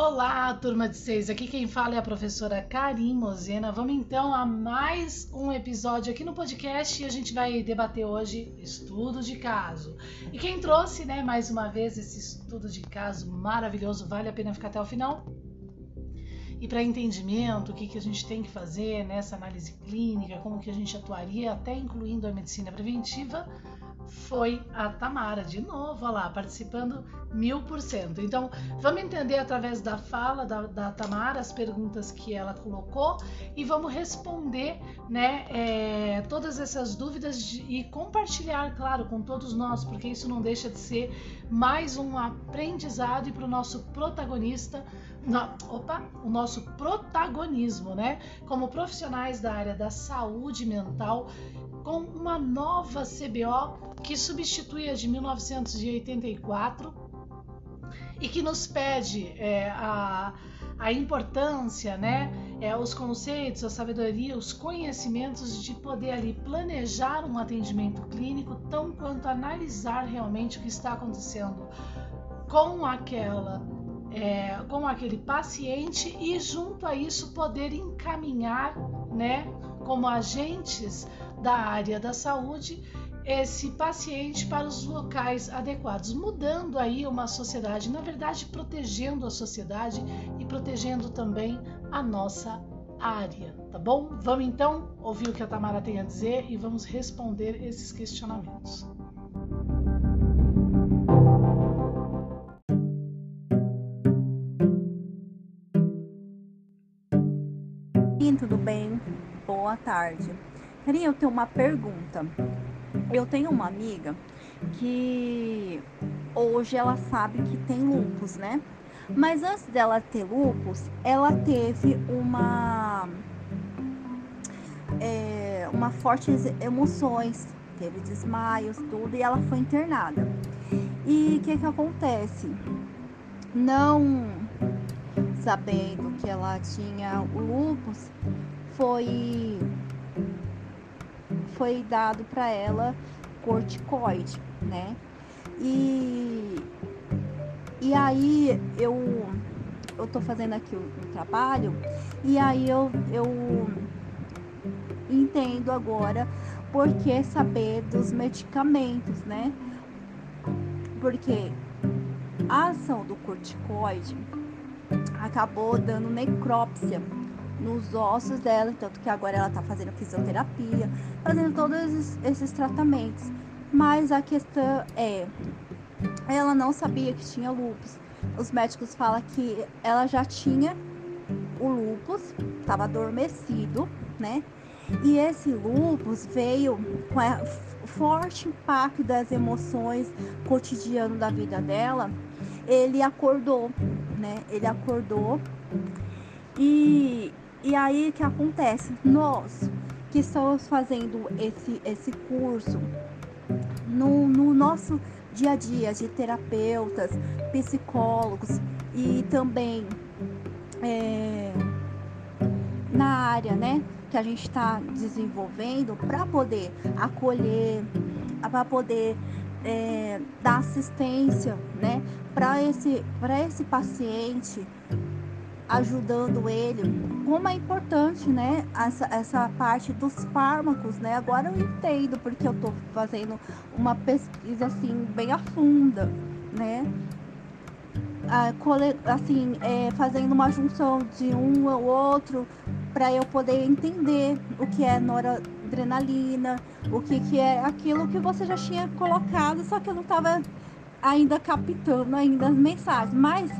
Olá, turma de seis. Aqui quem fala é a professora Karim Mozena. Vamos então a mais um episódio aqui no podcast e a gente vai debater hoje estudo de caso. E quem trouxe, né, mais uma vez esse estudo de caso maravilhoso, vale a pena ficar até o final? E para entendimento, o que, que a gente tem que fazer nessa análise clínica, como que a gente atuaria, até incluindo a medicina preventiva, foi a Tamara, de novo, olha lá, participando mil por cento. Então, vamos entender através da fala da, da, Tamara as perguntas que ela colocou e vamos responder né, é, todas essas dúvidas de, e compartilhar, claro, com todos nós, porque isso não deixa de ser mais um aprendizado e para o nosso protagonista, no, opa, o nosso protagonismo, né? Como profissionais da área da saúde mental com uma nova CBO que substitui a de 1984 e que nos pede é, a, a importância, né, é, os conceitos, a sabedoria, os conhecimentos de poder ali planejar um atendimento clínico, tão quanto analisar realmente o que está acontecendo com aquela é, com aquele paciente e junto a isso poder encaminhar, né, como agentes da área da saúde esse paciente para os locais adequados, mudando aí uma sociedade, na verdade, protegendo a sociedade e protegendo também a nossa área, tá bom? Vamos então ouvir o que a Tamara tem a dizer e vamos responder esses questionamentos. Tudo bem? Boa tarde. Queria eu ter uma pergunta. Eu tenho uma amiga que hoje ela sabe que tem lupus, né? Mas antes dela ter lupus, ela teve uma é, uma fortes emoções, teve desmaios, tudo, e ela foi internada. E o que que acontece? Não sabendo que ela tinha o lupus, foi foi dado para ela corticoide, né? E, e aí eu, eu tô fazendo aqui o, trabalho e aí eu, eu entendo agora por que saber dos medicamentos, né? Porque a ação do corticoide acabou dando necrópsia nos ossos dela, tanto que agora ela está fazendo fisioterapia, fazendo todos esses, tratamentos. Mas a questão é, ela não sabia que tinha lúpus. Os médicos falam que ela já tinha o lúpus, estava adormecido, né? E esse lúpus veio com o forte impacto das emoções cotidiano da vida dela. Ele acordou, né? Ele acordou e e aí que acontece? Nós que estamos fazendo esse, esse curso no, no nosso dia a dia de terapeutas, psicólogos e também é, na área, né, que a gente está desenvolvendo para poder acolher, para poder é, dar assistência, né, para esse, esse paciente ajudando ele. Como é importante, né, essa, essa parte dos fármacos, né? Agora eu entendo porque eu tô fazendo uma pesquisa assim bem a funda, né? assim, é, fazendo uma junção de um ao outro para eu poder entender o que é noradrenalina, o que, que é aquilo que você já tinha colocado, só que eu não estava ainda captando ainda as mensagens. Mas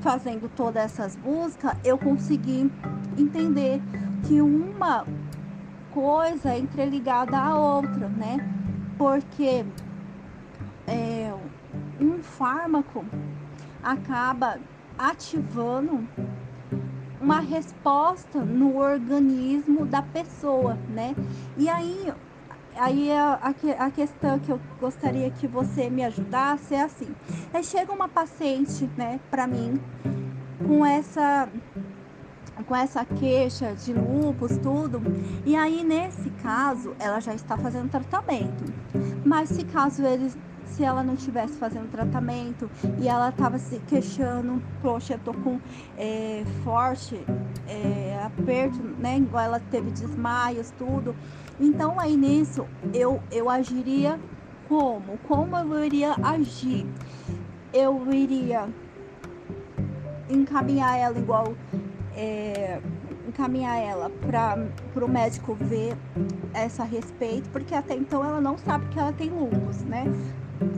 fazendo todas essas buscas, eu consegui entender que uma coisa é entreligada à outra, né? Porque é, um fármaco acaba ativando uma resposta no organismo da pessoa, né? E aí aí a, a, a, questão que eu gostaria que você me ajudasse é assim: aí chega uma paciente, né, para mim, com essa com essa queixa de lupus, tudo, e aí nesse caso ela já está fazendo tratamento. Mas se caso eles se ela não estivesse fazendo tratamento e ela estava se queixando, poxa, eu tô com é, forte é, aperto, né? Igual ela teve desmaios, tudo. Então aí nisso eu, eu agiria como? Como eu iria agir? Eu iria encaminhar ela igual é, encaminhar ela para o médico ver essa respeito, porque até então ela não sabe que ela tem lupus, né?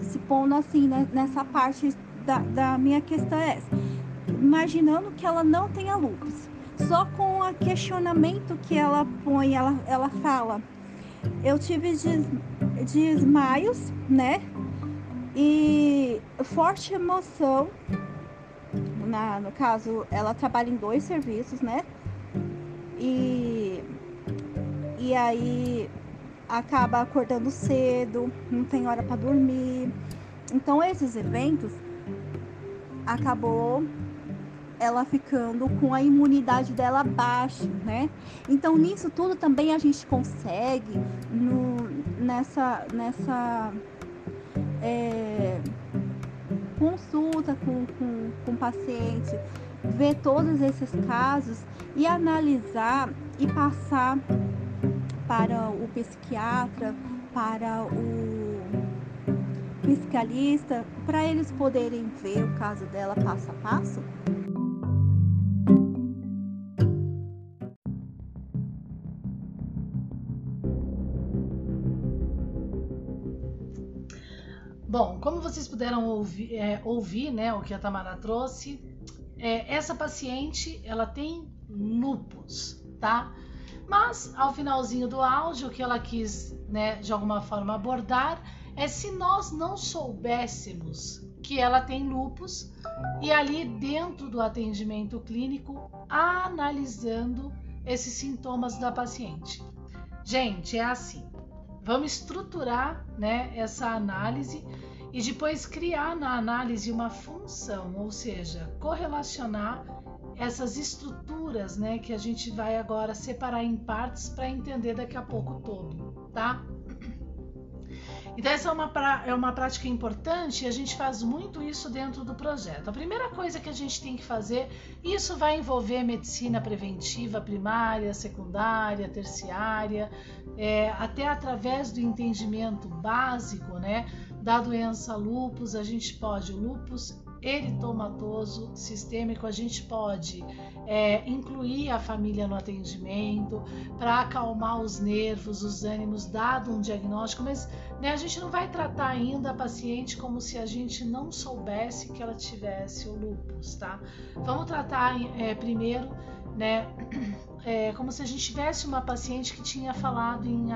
Se pondo assim né, nessa parte da, da minha questão é essa. Imaginando que ela não tenha lupus, só com o questionamento que ela põe, ela, ela fala, eu tive des, desmaios, né? E forte emoção na, no caso, ela trabalha em dois serviços, né? E, e aí acaba acordando cedo, não tem hora para dormir. Então esses eventos acabou ela ficando com a imunidade dela baixa, né? Então nisso tudo também a gente consegue no, nessa nessa é, consulta com, com, com o paciente, ver todos esses casos e analisar e passar para o psiquiatra, para o fiscalista, para eles poderem ver o caso dela passo a passo? Bom, como vocês puderam ouvir, é, ouvir né, o que a Tamara trouxe, é, essa paciente ela tem lupus, tá? Mas ao finalzinho do áudio, o que ela quis, né, de alguma forma abordar é se nós não soubéssemos que ela tem lupus e ali dentro do atendimento clínico analisando esses sintomas da paciente. Gente, é assim. Vamos estruturar né, essa análise e depois criar na análise uma função, ou seja, correlacionar essas estruturas né, que a gente vai agora separar em partes para entender daqui a pouco todo, tá? Então, essa é uma, é uma prática importante e a gente faz muito isso dentro do projeto. A primeira coisa que a gente tem que fazer, isso vai envolver medicina preventiva primária, secundária, terciária, é, até através do entendimento básico né, da doença lupus, a gente pode, o lupus eritomatoso sistêmico, a gente pode é, incluir a família no atendimento para acalmar os nervos, os ânimos, dado um diagnóstico, mas né, a gente não vai tratar ainda a paciente como se a gente não soubesse que ela tivesse o lupus, tá? Vamos tratar é, primeiro, né? É, como se a gente tivesse uma paciente que tinha falado em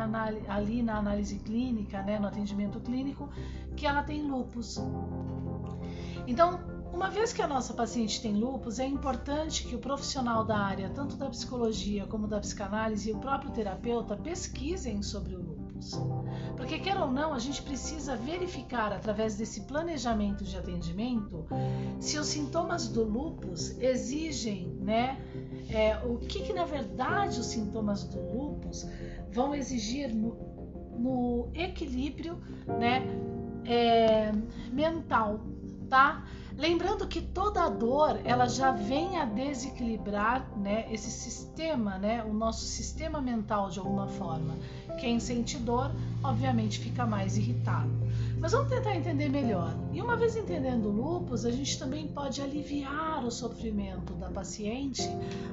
ali na análise clínica, né, no atendimento clínico, que ela tem lupus. Então, uma vez que a nossa paciente tem lupus, é importante que o profissional da área, tanto da psicologia como da psicanálise e o próprio terapeuta pesquisem sobre o lupus. Porque, quer ou não, a gente precisa verificar através desse planejamento de atendimento se os sintomas do lupus exigem, né? É, o que, que na verdade os sintomas do lupus vão exigir no, no equilíbrio, né? É, mental tá? Lembrando que toda dor ela já vem a desequilibrar, né, esse sistema, né, o nosso sistema mental de alguma forma. Quem sente dor, obviamente, fica mais irritado. Mas vamos tentar entender melhor. E uma vez entendendo o lupus, a gente também pode aliviar o sofrimento da paciente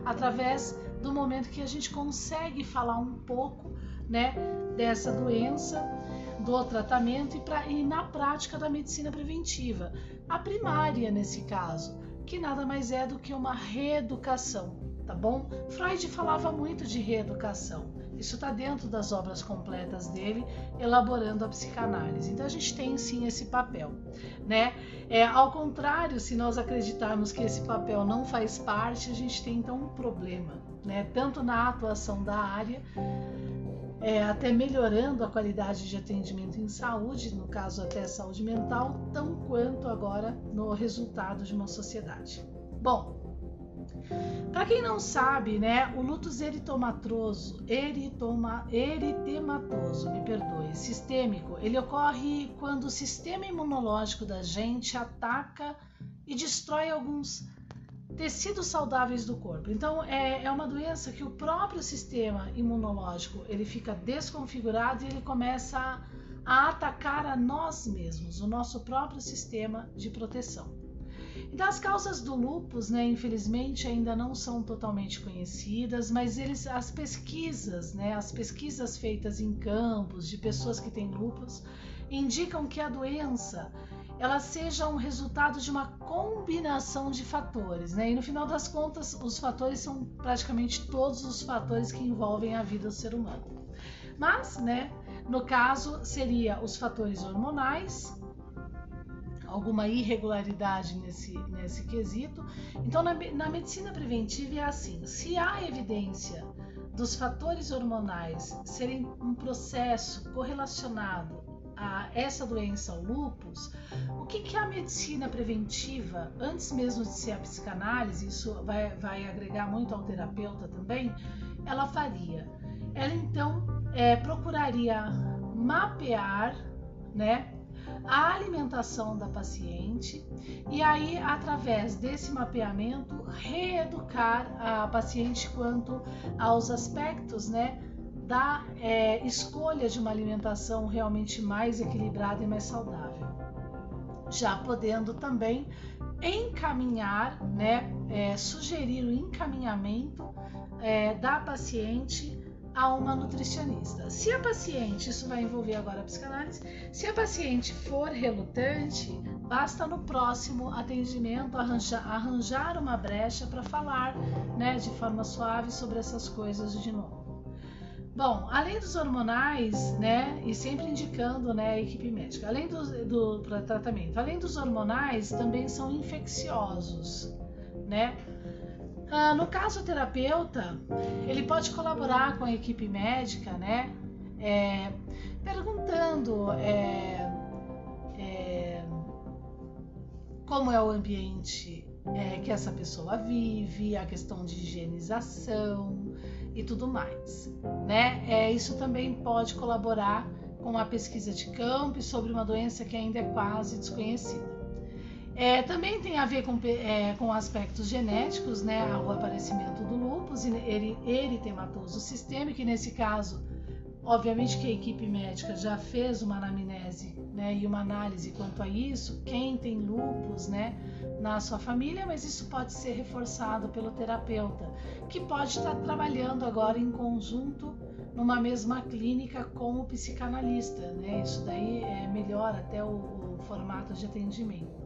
através do momento que a gente consegue falar um pouco, né, dessa doença do tratamento e, pra, e na prática da medicina preventiva, a primária nesse caso, que nada mais é do que uma reeducação, tá bom? Freud falava muito de reeducação. Isso está dentro das obras completas dele, elaborando a psicanálise. Então a gente tem sim esse papel, né? É, ao contrário, se nós acreditarmos que esse papel não faz parte, a gente tem então um problema, né? Tanto na atuação da área é, até melhorando a qualidade de atendimento em saúde, no caso até saúde mental, tão quanto agora no resultado de uma sociedade. Bom, Para quem não sabe, né, o lúpus eritomatoso, eritoma, eritematoso, me perdoe, sistêmico, ele ocorre quando o sistema imunológico da gente ataca e destrói alguns tecidos saudáveis do corpo. Então é, é uma doença que o próprio sistema imunológico ele fica desconfigurado e ele começa a, atacar a nós mesmos, o nosso próprio sistema de proteção. Então, as causas do lupus, né, infelizmente, ainda não são totalmente conhecidas, mas eles, as pesquisas, né, as pesquisas feitas em campos de pessoas que têm lupus, indicam que a doença ela seja um resultado de uma combinação de fatores, né? E no final das contas, os fatores são praticamente todos os fatores que envolvem a vida do ser humano. Mas, né, no caso, seria os fatores hormonais, alguma irregularidade nesse, nesse quesito. Então, na, na medicina preventiva é assim: se há evidência dos fatores hormonais serem um processo correlacionado a essa doença, o lupus, o que, que a medicina preventiva, antes mesmo de ser a psicanálise, isso vai, vai agregar muito ao terapeuta também, ela faria? Ela então é, procuraria mapear, né, a alimentação da paciente e aí, através desse mapeamento, reeducar a paciente quanto aos aspectos né, da é, escolha de uma alimentação realmente mais equilibrada e mais saudável. Já podendo também encaminhar, né, é, sugerir o encaminhamento é, da paciente a uma nutricionista. Se a paciente, isso vai envolver agora a psicanálise, se a paciente for relutante, basta no próximo atendimento arranjar, arranjar uma brecha para falar né, de forma suave sobre essas coisas de novo. Bom, além dos hormonais, né, e sempre indicando né, a equipe médica, além do, do tratamento, além dos hormonais, também são infecciosos, né? Ah, no caso, o terapeuta, ele pode colaborar com a equipe médica, né? É, perguntando é, é, como é o ambiente é, que essa pessoa vive, a questão de higienização e tudo mais, né? É, isso também pode colaborar com a pesquisa de campo sobre uma doença que ainda é quase desconhecida. É, também tem a ver com, é, com aspectos genéticos, né, o aparecimento do lúpus eritematoso sistêmico, e nesse caso, obviamente que a equipe médica já fez uma anamnese né, e uma análise quanto a isso, quem tem lúpus né, na sua família, mas isso pode ser reforçado pelo terapeuta, que pode estar trabalhando agora em conjunto numa mesma clínica com o psicanalista, né? Isso daí é melhor até o, o formato de atendimento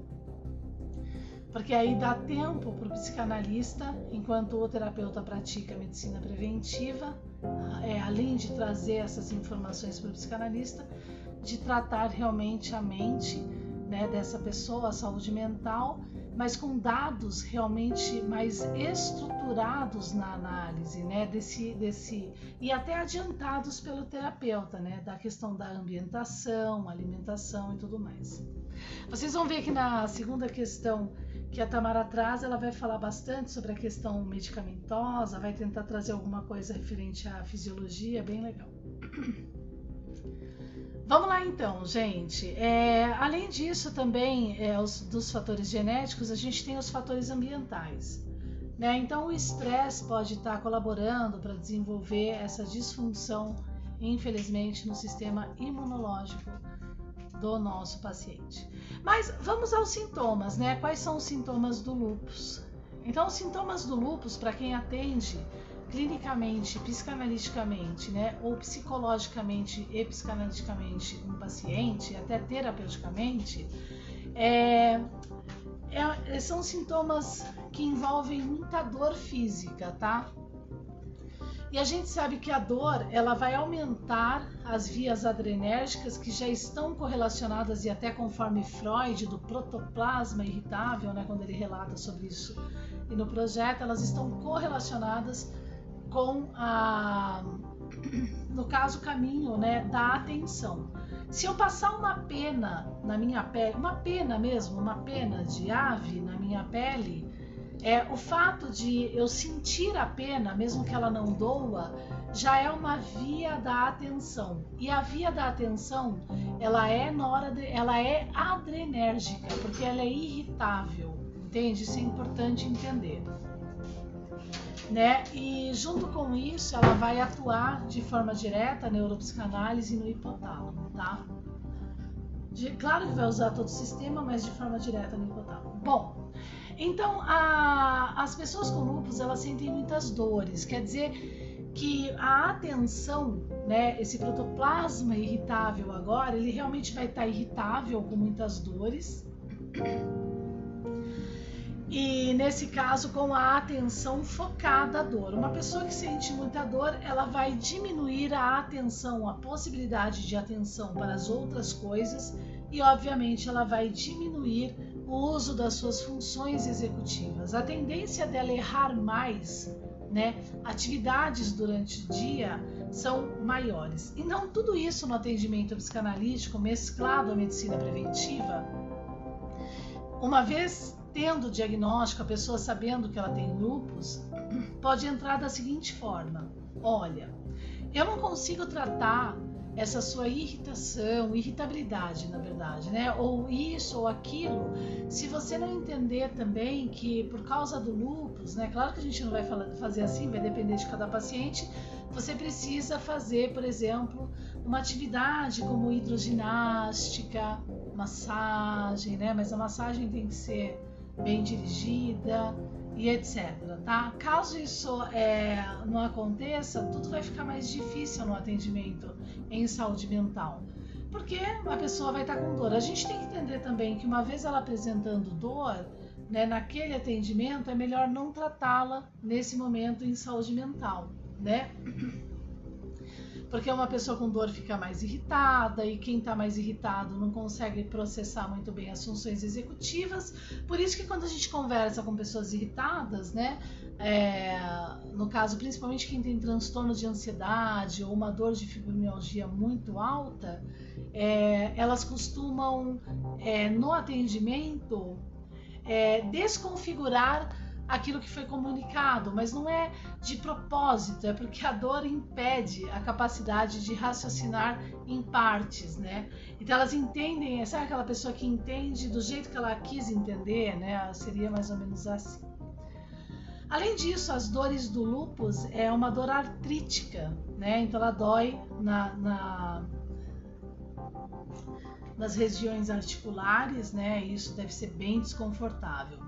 porque aí dá tempo para o psicanalista, enquanto o terapeuta pratica medicina preventiva, é, além de trazer essas informações para o psicanalista, de tratar realmente a mente né, dessa pessoa, a saúde mental, mas com dados realmente mais estruturados na análise, né, desse, desse e até adiantados pelo terapeuta, né, da questão da ambientação, alimentação e tudo mais. Vocês vão ver que na segunda questão que a Tamara traz, ela vai falar bastante sobre a questão medicamentosa, vai tentar trazer alguma coisa referente à fisiologia, bem legal. Vamos lá então, gente. É, além disso, também é, os, dos fatores genéticos, a gente tem os fatores ambientais. Né? Então, o estresse pode estar colaborando para desenvolver essa disfunção, infelizmente, no sistema imunológico do nosso paciente. Mas vamos aos sintomas, né? Quais são os sintomas do lúpus? Então, os sintomas do lúpus, para quem atende clinicamente, psicanaliticamente, né, ou psicologicamente e psicanaliticamente um paciente, até terapeuticamente, é, é, são sintomas que envolvem muita dor física, tá? E a gente sabe que a dor ela vai aumentar as vias adrenérgicas que já estão correlacionadas e até conforme Freud do protoplasma irritável, né, quando ele relata sobre isso e no projeto, elas estão correlacionadas com a no caso caminho, né, da atenção. Se eu passar uma pena na minha pele, uma pena mesmo, uma pena de ave na minha pele, É, o fato de eu sentir a pena, mesmo que ela não doa, já é uma via da atenção. E a via da atenção, ela é ela é adrenérgica, porque ela é irritável. Entende? Isso é importante entender. Né? E junto com isso, ela vai atuar de forma direta, neuropsicanálise no hipotálamo, tá? De, claro que vai usar todo o sistema, mas de forma direta no hipotálamo. Bom, então a, as pessoas com lúpus elas sentem muitas dores, quer dizer que a atenção, né, esse protoplasma irritável agora, ele realmente vai estar irritável com muitas dores. E nesse caso, com a atenção focada à dor. Uma pessoa que sente muita dor, ela vai diminuir a atenção, a possibilidade de atenção para as outras coisas e, obviamente, ela vai diminuir o uso das suas funções executivas. A tendência dela errar mais, né? Atividades durante o dia são maiores. Então, tudo isso no atendimento psicanalítico mesclado à medicina preventiva, uma vez tendo o diagnóstico, a pessoa sabendo que ela tem lupus, pode entrar da seguinte forma: olha, eu não consigo tratar essa sua irritação, irritabilidade, na verdade, né? Ou isso ou aquilo, se você não entender também que por causa do lupus, né? Claro que a gente não vai fazer assim, vai depender de cada paciente. Você precisa fazer, por exemplo, uma atividade como hidroginástica, massagem, né? Mas a massagem tem que ser bem dirigida e etc. Tá? Caso isso é, não aconteça, tudo vai ficar mais difícil no atendimento em saúde mental. Porque a pessoa vai estar com dor. A gente tem que entender também que uma vez ela apresentando dor, né, naquele atendimento, é melhor não tratá-la nesse momento em saúde mental, né? Porque uma pessoa com dor fica mais irritada e quem está mais irritado não consegue processar muito bem as funções executivas. Por isso que quando a gente conversa com pessoas irritadas, né, é, no caso principalmente quem tem transtorno de ansiedade ou uma dor de fibromialgia muito alta, é, elas costumam é, no atendimento é, desconfigurar aquilo que foi comunicado, mas não é de propósito, é porque a dor impede a capacidade de raciocinar em partes, né? Então elas entendem, sabe aquela pessoa que entende do jeito que ela quis entender, né? Seria mais ou menos assim. Além disso, as dores do lúpus é uma dor artrítica, né? Então ela dói na, na nas regiões articulares, né? Isso deve ser bem desconfortável.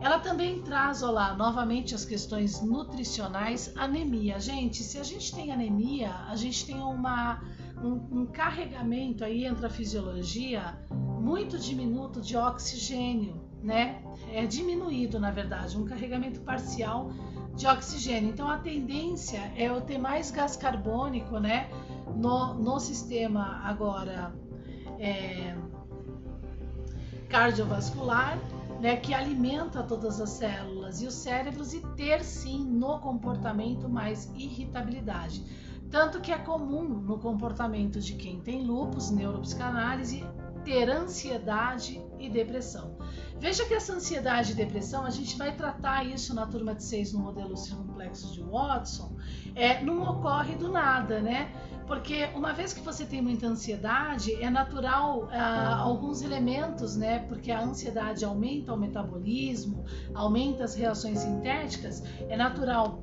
Ela também traz, olá, novamente as questões nutricionais, anemia. Gente, se a gente tem anemia, a gente tem uma, um, um carregamento aí entre a fisiologia muito diminuto de oxigênio, né? É diminuído, na verdade, um carregamento parcial de oxigênio. Então a tendência é eu ter mais gás carbônico, né? No, no sistema agora é, cardiovascular né, que alimenta todas as células e os cérebros e ter sim no comportamento mais irritabilidade. Tanto que é comum no comportamento de quem tem lupus, neuropsicanálise, ter ansiedade e depressão. Veja que essa ansiedade e depressão, a gente vai tratar isso na turma de 6 no modelo circunplexo de Watson, é, não ocorre do nada, né? Porque uma vez que você tem muita ansiedade, é natural ah, alguns elementos, né? Porque a ansiedade aumenta o metabolismo, aumenta as reações sintéticas, é natural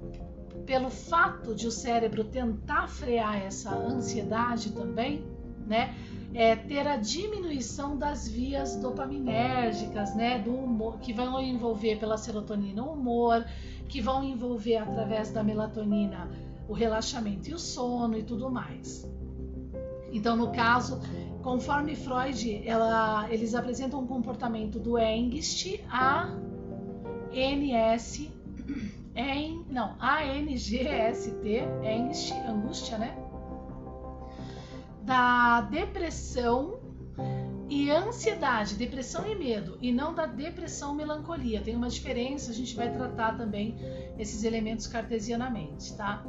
pelo fato de o cérebro tentar frear essa ansiedade também, né? É, ter a diminuição das vias dopaminérgicas, né, do humor, que vão envolver pela serotonina o humor, que vão envolver através da melatonina o relaxamento e o sono e tudo mais. Então, no caso, conforme Freud, ela, eles apresentam um comportamento do Engst a NS em, não, ANGST, Engst, angústia, né? Da depressão e ansiedade, depressão e medo, e não da depressão melancolia. Tem uma diferença, a gente vai tratar também esses elementos cartesianamente, tá?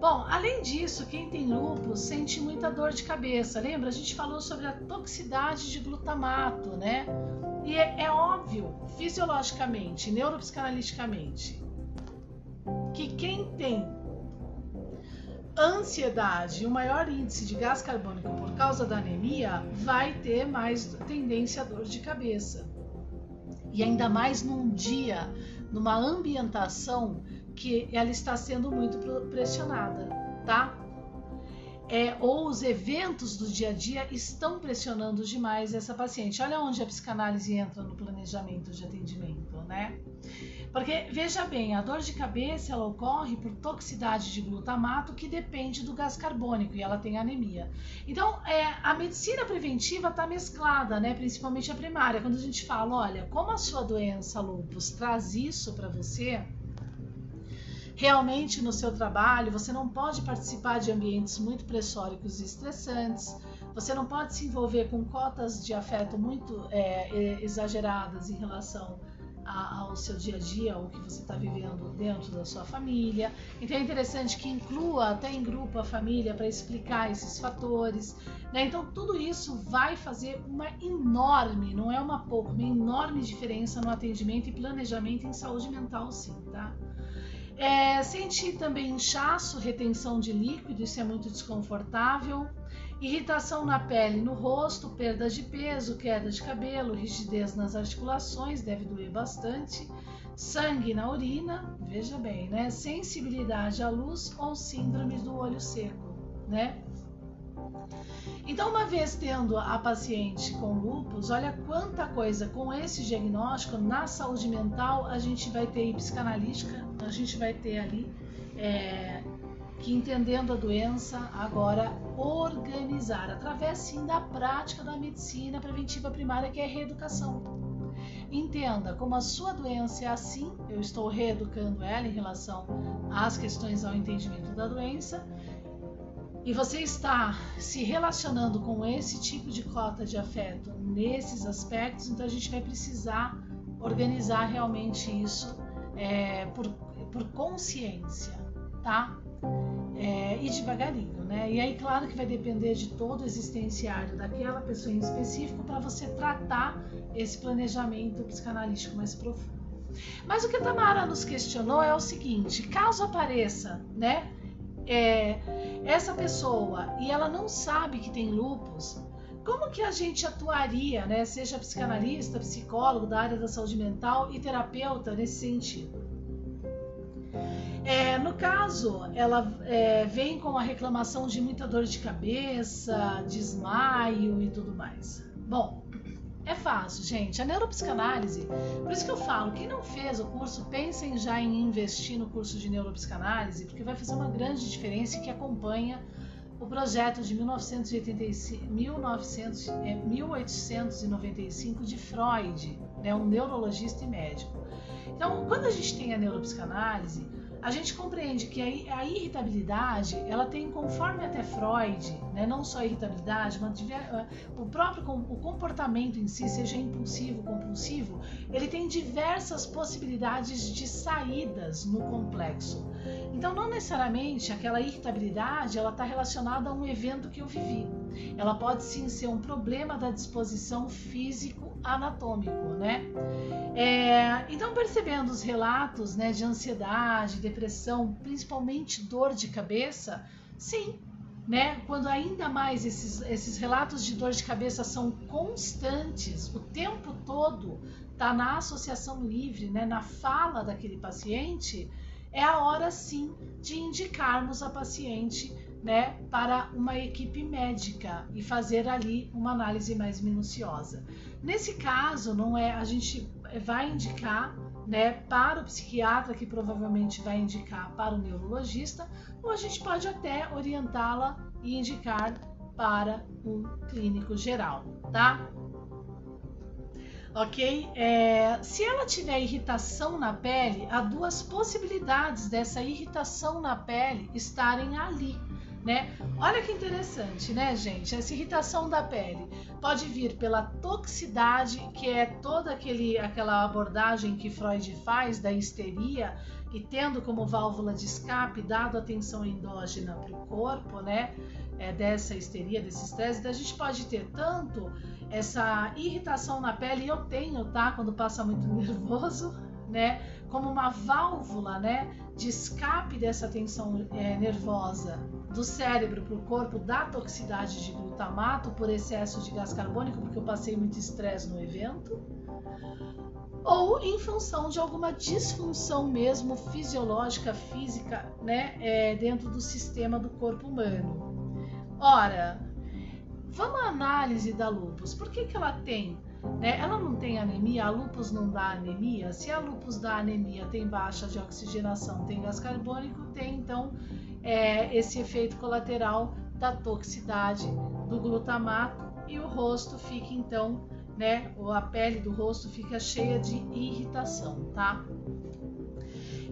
Bom, além disso, quem tem lúpus sente muita dor de cabeça. Lembra? A gente falou sobre a toxicidade de glutamato, né? E é, é óbvio, fisiologicamente, neuropsicanaliticamente, que quem tem ansiedade um maior índice de gás carbônico por causa da anemia vai ter mais tendência a dor de cabeça. E ainda mais num dia, numa ambientação que ela está sendo muito pressionada, tá? É, ou os eventos do dia a dia estão pressionando demais essa paciente. Olha onde a psicanálise entra no planejamento de atendimento, né? Porque veja bem, a dor de cabeça ela ocorre por toxicidade de glutamato que depende do gás carbônico e ela tem anemia. Então, é, a medicina preventiva está mesclada, né? Principalmente a primária. Quando a gente fala, olha, como a sua doença lupus traz isso para você, realmente no seu trabalho, você não pode participar de ambientes muito pressóricos e estressantes, você não pode se envolver com cotas de afeto muito é, exageradas em relação ao seu dia a dia, o que você está vivendo dentro da sua família. Então é interessante que inclua até em grupo a família para explicar esses fatores. Né? Então tudo isso vai fazer uma enorme, não é uma pouco, uma enorme diferença no atendimento e planejamento em saúde mental, sim, tá? É, sentir também inchaço, retenção de líquido, isso é muito desconfortável. Irritação na pele, no rosto, perda de peso, queda de cabelo, rigidez nas articulações, deve doer bastante. Sangue na urina, veja bem, né? Sensibilidade à luz ou síndrome do olho seco, né? Então, uma vez tendo a paciente com lupus, olha quanta coisa com esse diagnóstico na saúde mental a gente vai ter psicanalítica, a gente vai ter ali é, que entendendo a doença, agora organizar através sim da prática da medicina preventiva primária, que é reeducação. Entenda como a sua doença é assim, eu estou reeducando ela em relação às questões ao entendimento da doença e você está se relacionando com esse tipo de cota de afeto nesses aspectos, então a gente vai precisar organizar realmente isso é, por, por consciência, tá? É, e devagarinho, né? E aí, claro que vai depender de todo o existenciário daquela pessoa em específico para você tratar esse planejamento psicanalítico mais profundo. Mas o que a Tamara nos questionou é o seguinte: caso apareça, né? É, essa pessoa e ela não sabe que tem lupus, como que a gente atuaria, né? Seja psicanalista, psicólogo da área da saúde mental e terapeuta nesse sentido? É, no caso, ela é, vem com a reclamação de muita dor de cabeça, desmaio e tudo mais. Bom, é fácil, gente. A neuropsicanálise, por isso que eu falo, quem não fez o curso, pensem já em investir no curso de neuropsicanálise, porque vai fazer uma grande diferença que acompanha o projeto de 1985, 1900, é, 1895 de Freud, né, um neurologista e médico. Então, quando a gente tem a neuropsicanálise, a gente compreende que a, irritabilidade, ela tem, conforme até Freud, né, não só a irritabilidade, mas eh, o próprio o comportamento em si, seja impulsivo, compulsivo, ele tem diversas possibilidades de saídas no complexo. Então, não necessariamente aquela irritabilidade, ela está relacionada a um evento que eu vivi. Ela pode sim ser um problema da disposição físico-anatômico, né? É, então, percebendo os relatos né, de ansiedade, depressão, principalmente dor de cabeça, sim, né? Quando ainda mais esses, esses relatos de dor de cabeça são constantes, o tempo todo está na associação livre, né? Na fala daquele paciente, é a hora sim de indicarmos a paciente né, para uma equipe médica e fazer ali uma análise mais minuciosa. Nesse caso, não é a gente vai indicar né, para o psiquiatra, que provavelmente vai indicar para o neurologista, ou a gente pode até orientá-la e indicar para um clínico geral, tá? Ok? É, se ela tiver irritação na pele, há duas possibilidades dessa irritação na pele estarem ali né? Olha que interessante, né, gente? Essa irritação da pele pode vir pela toxicidade, que é toda aquele, aquela abordagem que Freud faz da histeria e tendo como válvula de escape dado a tensão endógena para o corpo, né? É, dessa histeria, desse estresse, então a gente pode ter tanto essa irritação na pele, e eu tenho, tá? Quando passa muito nervoso, né? Como uma válvula, né? De escape dessa tensão é, nervosa do cérebro para o corpo da toxicidade de glutamato por excesso de gás carbônico, porque eu passei muito estresse no evento, ou em função de alguma disfunção mesmo fisiológica, física, né, é, dentro do sistema do corpo humano. Ora, vamos à análise da lupus. Por que, que ela tem? Né? Ela não tem anemia, a lupus não dá anemia. Se a lupus dá anemia, tem baixa de oxigenação, tem gás carbônico, tem então é, esse efeito colateral da toxicidade do glutamato e o rosto fica então, né, ou a pele do rosto fica cheia de irritação, tá?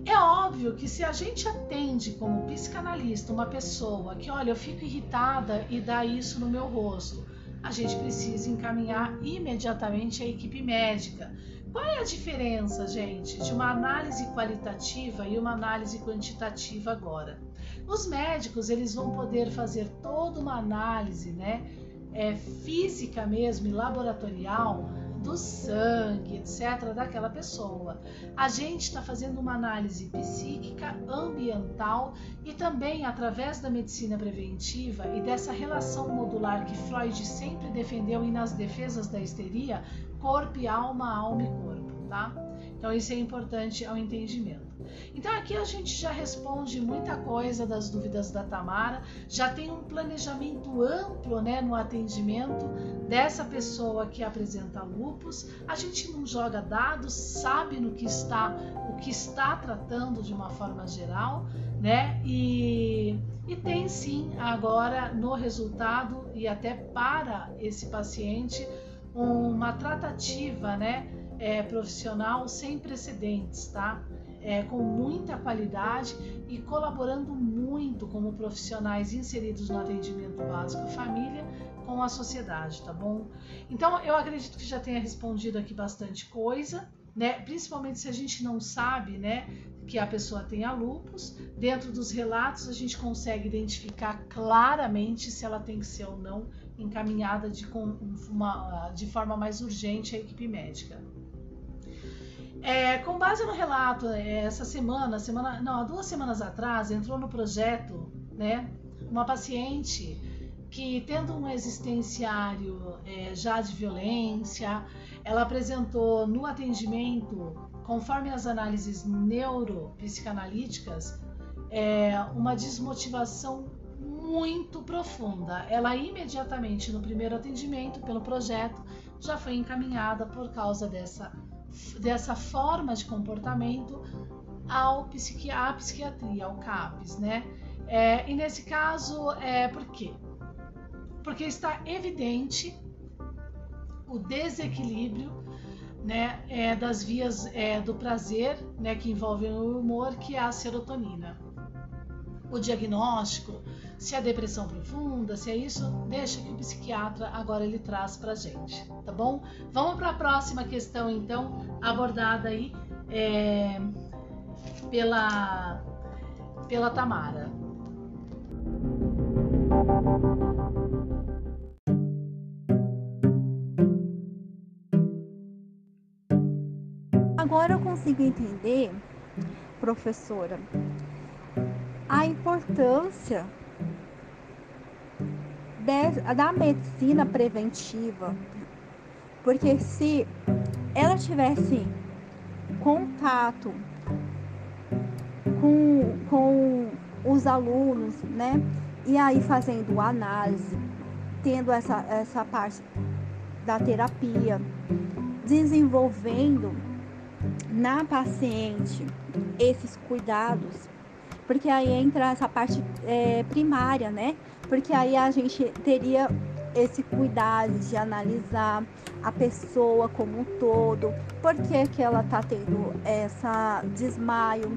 É óbvio que se a gente atende como psicanalista uma pessoa que, olha, eu fico irritada e dá isso no meu rosto, a gente precisa encaminhar imediatamente a equipe médica. Qual é a diferença, gente, de uma análise qualitativa e uma análise quantitativa agora? Os médicos eles vão poder fazer toda uma análise, né, é, física mesmo e laboratorial do sangue, etc., daquela pessoa. A gente está fazendo uma análise psíquica, ambiental e também através da medicina preventiva e dessa relação modular que Freud sempre defendeu e nas defesas da histeria, corpo e alma, alma e corpo, tá? Então isso é importante ao entendimento. Então aqui a gente já responde muita coisa das dúvidas da Tamara, já tem um planejamento amplo né, no atendimento dessa pessoa que apresenta lupus. A gente não joga dados, sabe no que está, o que está tratando de uma forma geral, né? E, e tem sim agora no resultado e até para esse paciente uma tratativa, né? É, profissional sem precedentes, tá? É, com muita qualidade e colaborando muito como profissionais inseridos no atendimento básico família com a sociedade, tá bom? Então eu acredito que já tenha respondido aqui bastante coisa, né? Principalmente se a gente não sabe, né? Que a pessoa tem a lupus, dentro dos relatos a gente consegue identificar claramente se ela tem que ser ou não encaminhada de, uma, de forma mais urgente à equipe médica. É, com base no relato, é, essa semana, semana, não, há duas semanas atrás, entrou no projeto, né, uma paciente que tendo um existenciário é, já de violência, ela apresentou no atendimento, conforme as análises neuropsicanalíticas, é, uma desmotivação muito profunda. Ela imediatamente no primeiro atendimento pelo projeto já foi encaminhada por causa dessa dessa forma de comportamento ao psiqui à psiquiatria, ao CAPES, né? É, e nesse caso, é por quê? Porque está evidente o desequilíbrio né, é, das vias é, do prazer né, que envolvem o humor, que é a serotonina. O diagnóstico, se é depressão profunda, se é isso, deixa que o psiquiatra agora ele traz para gente, tá bom? Vamos para a próxima questão então, abordada aí é, pela pela Tamara. Agora eu consigo entender, professora, a importância de, da medicina preventiva. Porque se ela tivesse contato com, com os alunos, né? E aí fazendo análise, tendo essa, essa parte da terapia, desenvolvendo na paciente esses cuidados, porque aí entra essa parte é, primária, né? Porque aí a gente teria esse cuidado de analisar a pessoa como um todo, por que, que ela tá tendo essa desmaio,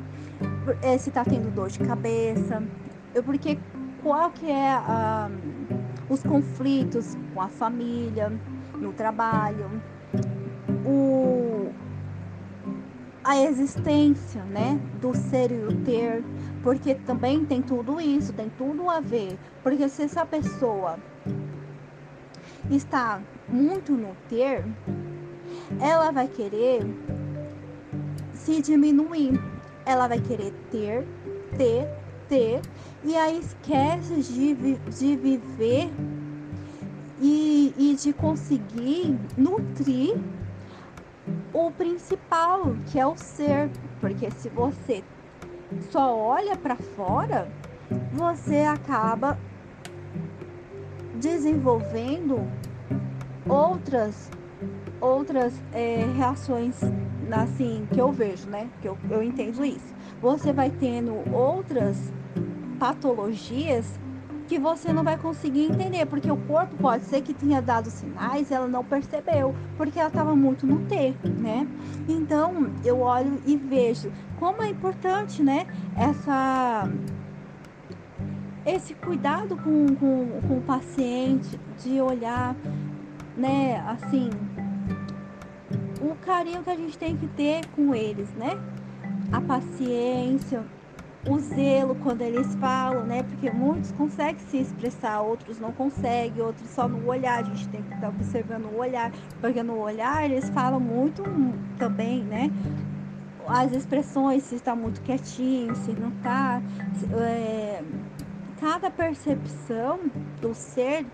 se tá tendo dor de cabeça, porque qual que é a, os conflitos com a família, no trabalho, o, a existência, né, do ser e o ter, porque também tem tudo isso, tem tudo a ver, porque se essa pessoa está muito no ter, ela vai querer se diminuir, ela vai querer ter, ter, ter, e aí esquece de, de viver e, e de conseguir nutrir o principal, que é o ser. Porque se você só olha para fora, você acaba desenvolvendo outras outras é, reações assim que eu vejo, né? Que eu, eu entendo isso. Você vai tendo outras patologias que você não vai conseguir entender, porque o corpo pode ser que tenha dado sinais, ela não percebeu, porque ela estava muito no ter, né? Então eu olho e vejo como é importante, né? Essa esse cuidado com, com, com o paciente, de olhar, né? Assim, o carinho que a gente tem que ter com eles, né? A paciência, o zelo quando eles falam, né? Porque muitos conseguem se expressar, outros não conseguem, outros só no olhar. A gente tem que estar observando o olhar, porque no olhar eles falam muito também, né? As expressões, se está muito quietinho, se não está. É, cada percepção do ser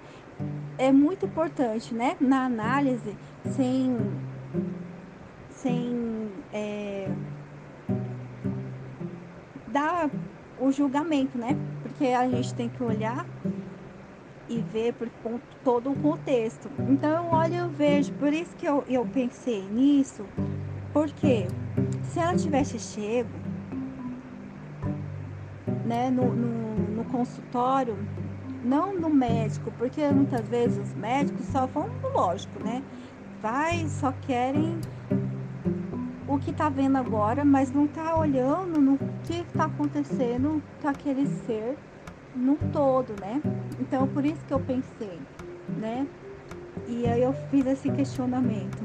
é muito importante, né? Na análise, sem. sem é, dar o julgamento, né? Porque a gente tem que olhar e ver por todo o contexto. Então eu olho e eu vejo, por isso que eu, eu pensei nisso, porque se ela tivesse chego né, no, no, no consultório, não no médico, porque muitas vezes os médicos só vão no lógico, né? Vai, só querem o que está vendo agora, mas não está olhando no que está acontecendo com aquele ser no todo, né? Então, por isso que eu pensei, né? E aí eu fiz esse questionamento.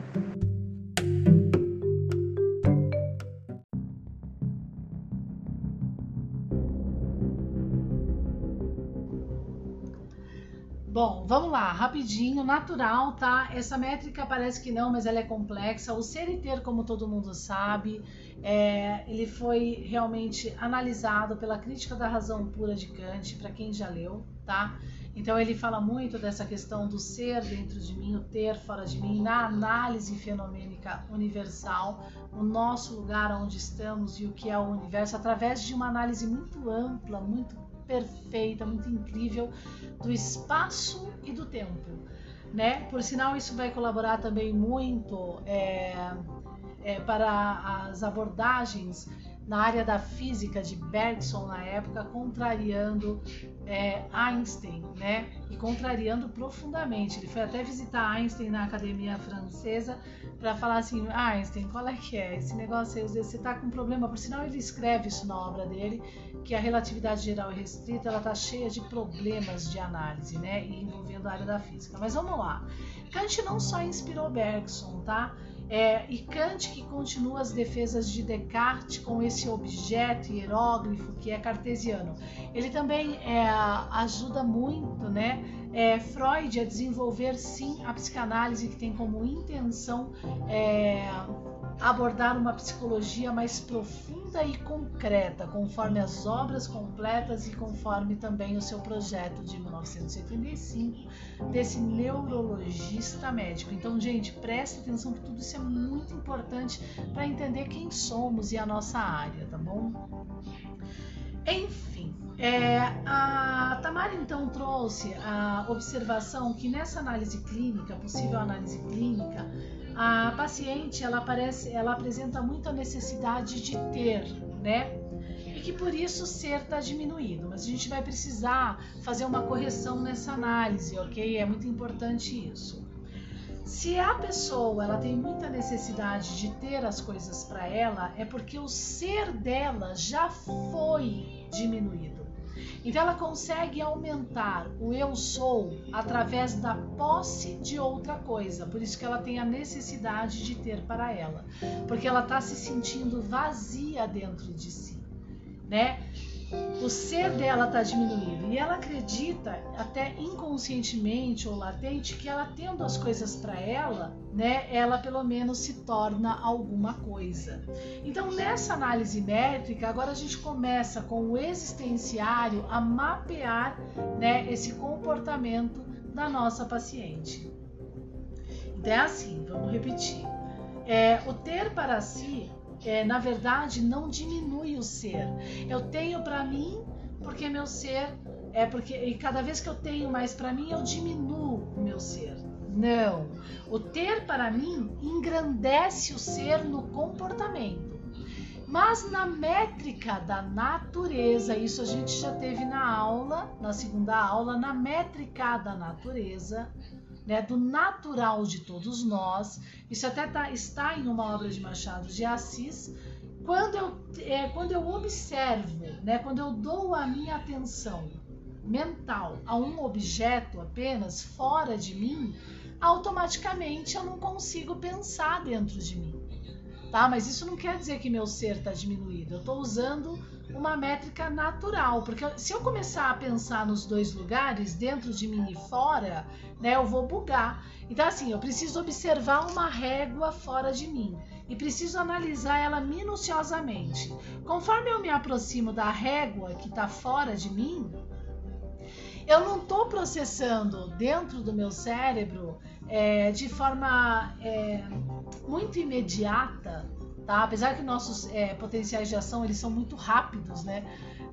Bom, vamos lá, rapidinho, natural, tá? Essa métrica parece que não, mas ela é complexa. O ser e ter, como todo mundo sabe, é, ele foi realmente analisado pela crítica da razão pura de Kant, para quem já leu, tá? Então ele fala muito dessa questão do ser dentro de mim, o ter fora de mim, na análise fenomênica universal, o nosso lugar onde estamos e o que é o universo, através de uma análise muito ampla, muito perfeita, muito incrível do espaço e do tempo, né? Por sinal, isso vai colaborar também muito é, é, para as abordagens na área da física de Bergson na época, contrariando é, Einstein, né? E contrariando profundamente. Ele foi até visitar Einstein na Academia Francesa para falar assim, Einstein, qual é que é esse negócio? Aí, você está com problema. Por sinal, ele escreve isso na obra dele, que a relatividade geral e restrita ela está cheia de problemas de análise, né? E envolvendo a área da física. Mas vamos lá. Kant não só inspirou Bergson, tá? É, e Kant que continua as defesas de Descartes com esse objeto hieróglifo que é cartesiano. Ele também é, ajuda muito, né, é, Freud a desenvolver sim a psicanálise que tem como intenção é, abordar uma psicologia mais profunda e concreta, conforme as obras completas e conforme também o seu projeto de 1975 desse neurologista médico. Então, gente, preste atenção que tudo isso é muito importante para entender quem somos e a nossa área, tá bom? Enfim, é, a Tamara então trouxe a observação que nessa análise clínica, possível análise clínica, a paciente ela aparece, ela apresenta muita necessidade de ter, né? E que por isso o ser está diminuído. Mas a gente vai precisar fazer uma correção nessa análise, ok? É muito importante isso. Se a pessoa ela tem muita necessidade de ter as coisas para ela, é porque o ser dela já foi diminuído. Então ela consegue aumentar o eu sou através da posse de outra coisa. Por isso que ela tem a necessidade de ter para ela, porque ela está se sentindo vazia dentro de si, né? O ser dela está diminuído e ela acredita até inconscientemente ou latente que ela tendo as coisas para ela, né, ela pelo menos se torna alguma coisa. Então nessa análise métrica agora a gente começa com o existenciário a mapear, né, esse comportamento da nossa paciente. Então é assim, vamos repetir. É, o ter para si é, na verdade, não diminui o ser. Eu tenho para mim porque meu ser é porque e cada vez que eu tenho mais para mim, eu diminuo o meu ser. Não. O ter para mim engrandece o ser no comportamento. Mas na métrica da natureza, isso a gente já teve na aula, na segunda aula, na métrica da natureza, né, do natural de todos nós. Isso até tá, está em uma obra de Machado de Assis. Quando eu, é, quando eu observo, né, quando eu dou a minha atenção mental a um objeto apenas fora de mim, automaticamente eu não consigo pensar dentro de mim. Tá? Mas isso não quer dizer que meu ser está diminuído. Eu estou usando uma métrica natural, porque se eu começar a pensar nos dois lugares, dentro de mim e fora, né, eu vou bugar. Então, assim, eu preciso observar uma régua fora de mim e preciso analisar ela minuciosamente. Conforme eu me aproximo da régua que está fora de mim, eu não estou processando dentro do meu cérebro é, de forma é, muito imediata tá? Apesar que nossos é, potenciais de ação eles são muito rápidos, né?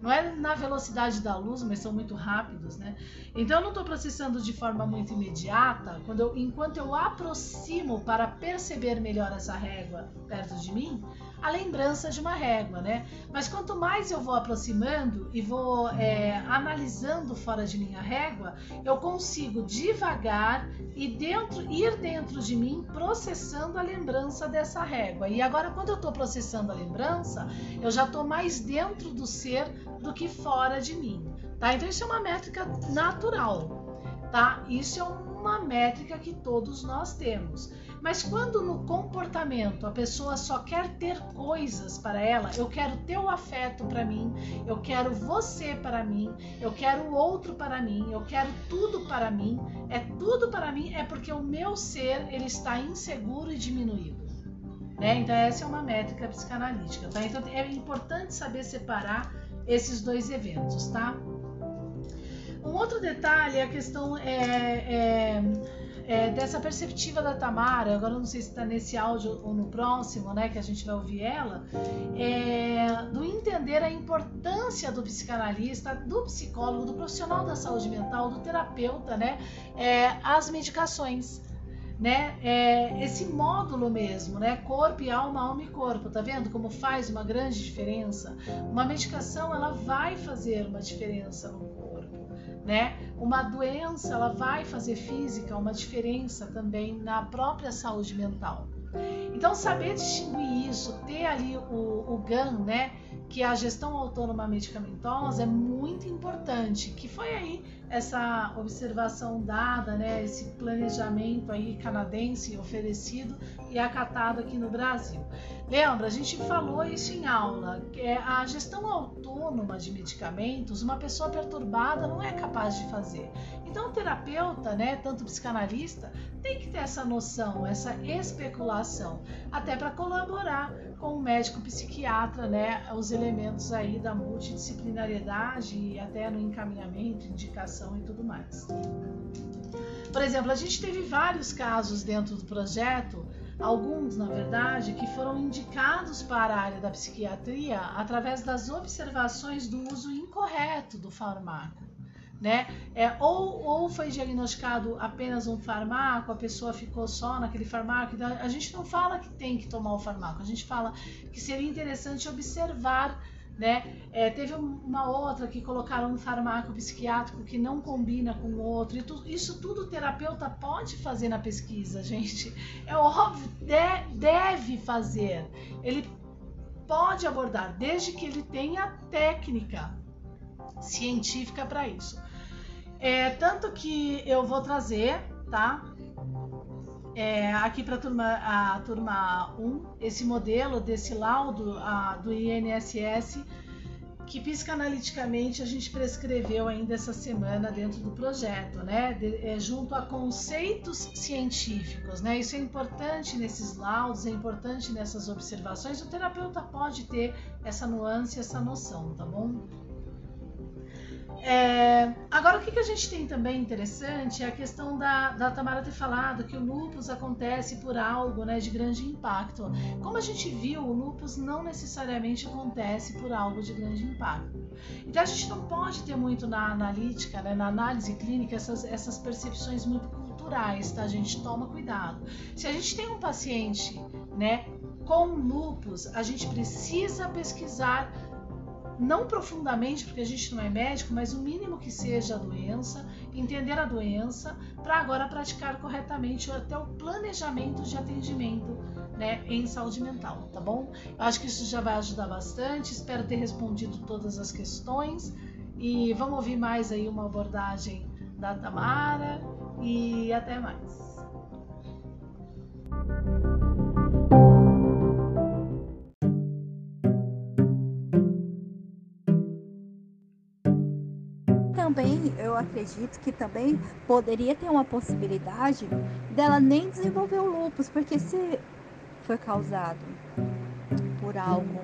Não é na velocidade da luz, mas são muito rápidos, né? Então eu não estou processando de forma muito imediata. Quando eu, enquanto eu aproximo para perceber melhor essa régua perto de mim, a lembrança de uma régua, né? Mas quanto mais eu vou aproximando e vou é, analisando fora de mim a régua, eu consigo devagar e dentro, ir dentro de mim processando a lembrança dessa régua. E agora, quando eu estou processando a lembrança, eu já estou mais dentro do ser do que fora de mim, tá? Então isso é uma métrica natural, tá? Isso é uma métrica que todos nós temos. Mas quando no comportamento a pessoa só quer ter coisas para ela, eu quero teu afeto para mim, eu quero você para mim, eu quero o outro para mim, eu quero tudo para mim, é tudo para mim, é porque o meu ser ele está inseguro e diminuído. Né? Então essa é uma métrica psicanalítica, tá? Então é importante saber separar esses dois eventos, tá? Um outro detalhe é a questão é, é é, dessa perceptiva da Tamara, agora não sei se está nesse áudio ou no próximo, né, que a gente vai ouvir ela, é, do entender a importância do psicanalista, do psicólogo, do profissional da saúde mental, do terapeuta, né, é, as medicações. Né, é, esse módulo mesmo, né, corpo e alma, alma e corpo, tá vendo como faz uma grande diferença? Uma medicação ela vai fazer uma diferença no corpo né? Uma doença ela vai fazer física uma diferença também na própria saúde mental. Então saber distinguir isso, ter ali o, o GAN, né, que a gestão autônoma medicamentosa, é muito importante. Que foi aí essa observação dada, né, esse planejamento aí canadense oferecido e acatado aqui no Brasil. Lembra, a gente falou isso em aula, que é a gestão autônoma de medicamentos, uma pessoa perturbada não é capaz de fazer. Então, o terapeuta, né, tanto o psicanalista, tem que ter essa noção, essa especulação, até para colaborar com o médico psiquiatra, né, os elementos aí da multidisciplinariedade e até no encaminhamento, indicação e tudo mais. Por exemplo, a gente teve vários casos dentro do projeto alguns, na verdade, que foram indicados para a área da psiquiatria através das observações do uso incorreto do fármaco. Né? É, ou, ou foi diagnosticado apenas um fármaco, a pessoa ficou só naquele fármaco. Então, a gente não fala que tem que tomar o fármaco, a gente fala que seria interessante observar né? É, teve uma outra que colocaram um farmaco psiquiátrico que não combina com o outro. Tu, isso tudo o terapeuta pode fazer na pesquisa, gente. É óbvio, de, deve fazer. Ele pode abordar, desde que ele tenha técnica científica para isso. É, tanto que eu vou trazer, tá? É, aqui para turma, a turma 1, esse modelo desse laudo a, do INSS que psicanaliticamente a gente prescreveu ainda essa semana dentro do projeto, né? De, é, junto a conceitos científicos, né? Isso é importante nesses laudos, é importante nessas observações. O terapeuta pode ter essa nuance, essa noção, tá bom? É, agora, o que, que a gente tem também interessante é a questão da, da Tamara ter falado que o lupus acontece por algo né, de grande impacto. Como a gente viu, o lupus não necessariamente acontece por algo de grande impacto. Então, a gente não pode ter muito na analítica, né, na análise clínica, essas, essas percepções muito culturais, tá? A gente toma cuidado. Se a gente tem um paciente né, com lupus, a gente precisa pesquisar não profundamente, porque a gente não é médico, mas o mínimo que seja a doença, entender a doença, para agora praticar corretamente até o planejamento de atendimento né, em saúde mental, tá bom? Eu acho que isso já vai ajudar bastante, espero ter respondido todas as questões e vamos ouvir mais aí uma abordagem da Tamara e até mais. Acredito que também poderia ter uma possibilidade dela nem desenvolver o lupus, porque se foi causado por algo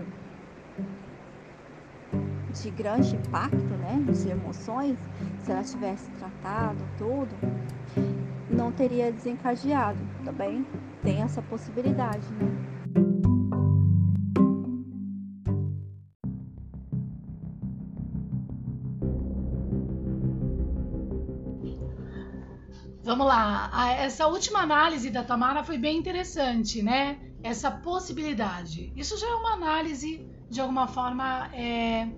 de grande impacto, né, de emoções, se ela tivesse tratado tudo, não teria desencadeado, também tem essa possibilidade, né? Vamos lá. Essa última análise da Tamara foi bem interessante, né? Essa possibilidade. Isso já é uma análise, de alguma forma, é,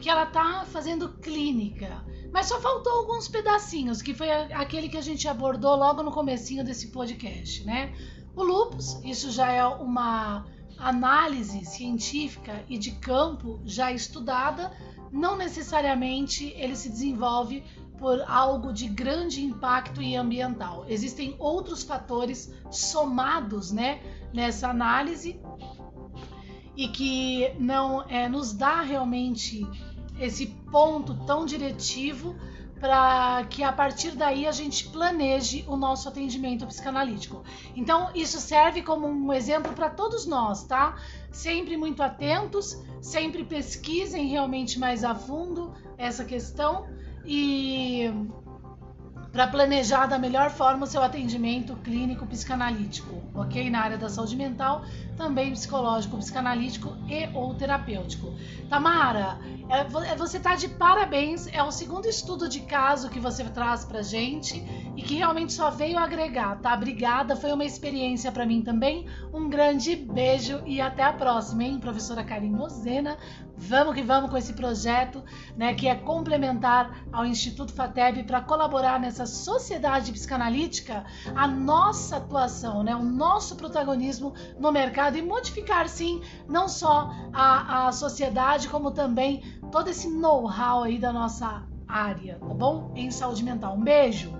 que ela tá fazendo clínica. Mas só faltou alguns pedacinhos, que foi aquele que a gente abordou logo no comecinho desse podcast, né? O lupus, isso já é uma análise científica e de campo já estudada, não necessariamente ele se desenvolve por algo de grande impacto ambiental. Existem outros fatores somados, né, nessa análise e que não é, nos dá realmente esse ponto tão diretivo para que a partir daí a gente planeje o nosso atendimento psicanalítico. Então, isso serve como um exemplo para todos nós, tá? Sempre muito atentos, sempre pesquisem realmente mais a fundo essa questão e para planejar da melhor forma o seu atendimento clínico psicanalítico, ok? Na área da saúde mental, também psicológico, psicanalítico e ou terapêutico. Tamara, é, é, você está de parabéns, é o segundo estudo de caso que você traz para gente e que realmente só veio agregar, tá? Obrigada, foi uma experiência para mim também. Um grande beijo e até a próxima, hein, professora Karim Mozena. Vamos que vamos com esse projeto, né, que é complementar ao Instituto FATEB para colaborar nessa sociedade psicanalítica, a nossa atuação, né, o nosso protagonismo no mercado e modificar, sim, não só a, a sociedade, como também todo esse know-how aí da nossa área, tá bom? Em saúde mental. Um beijo!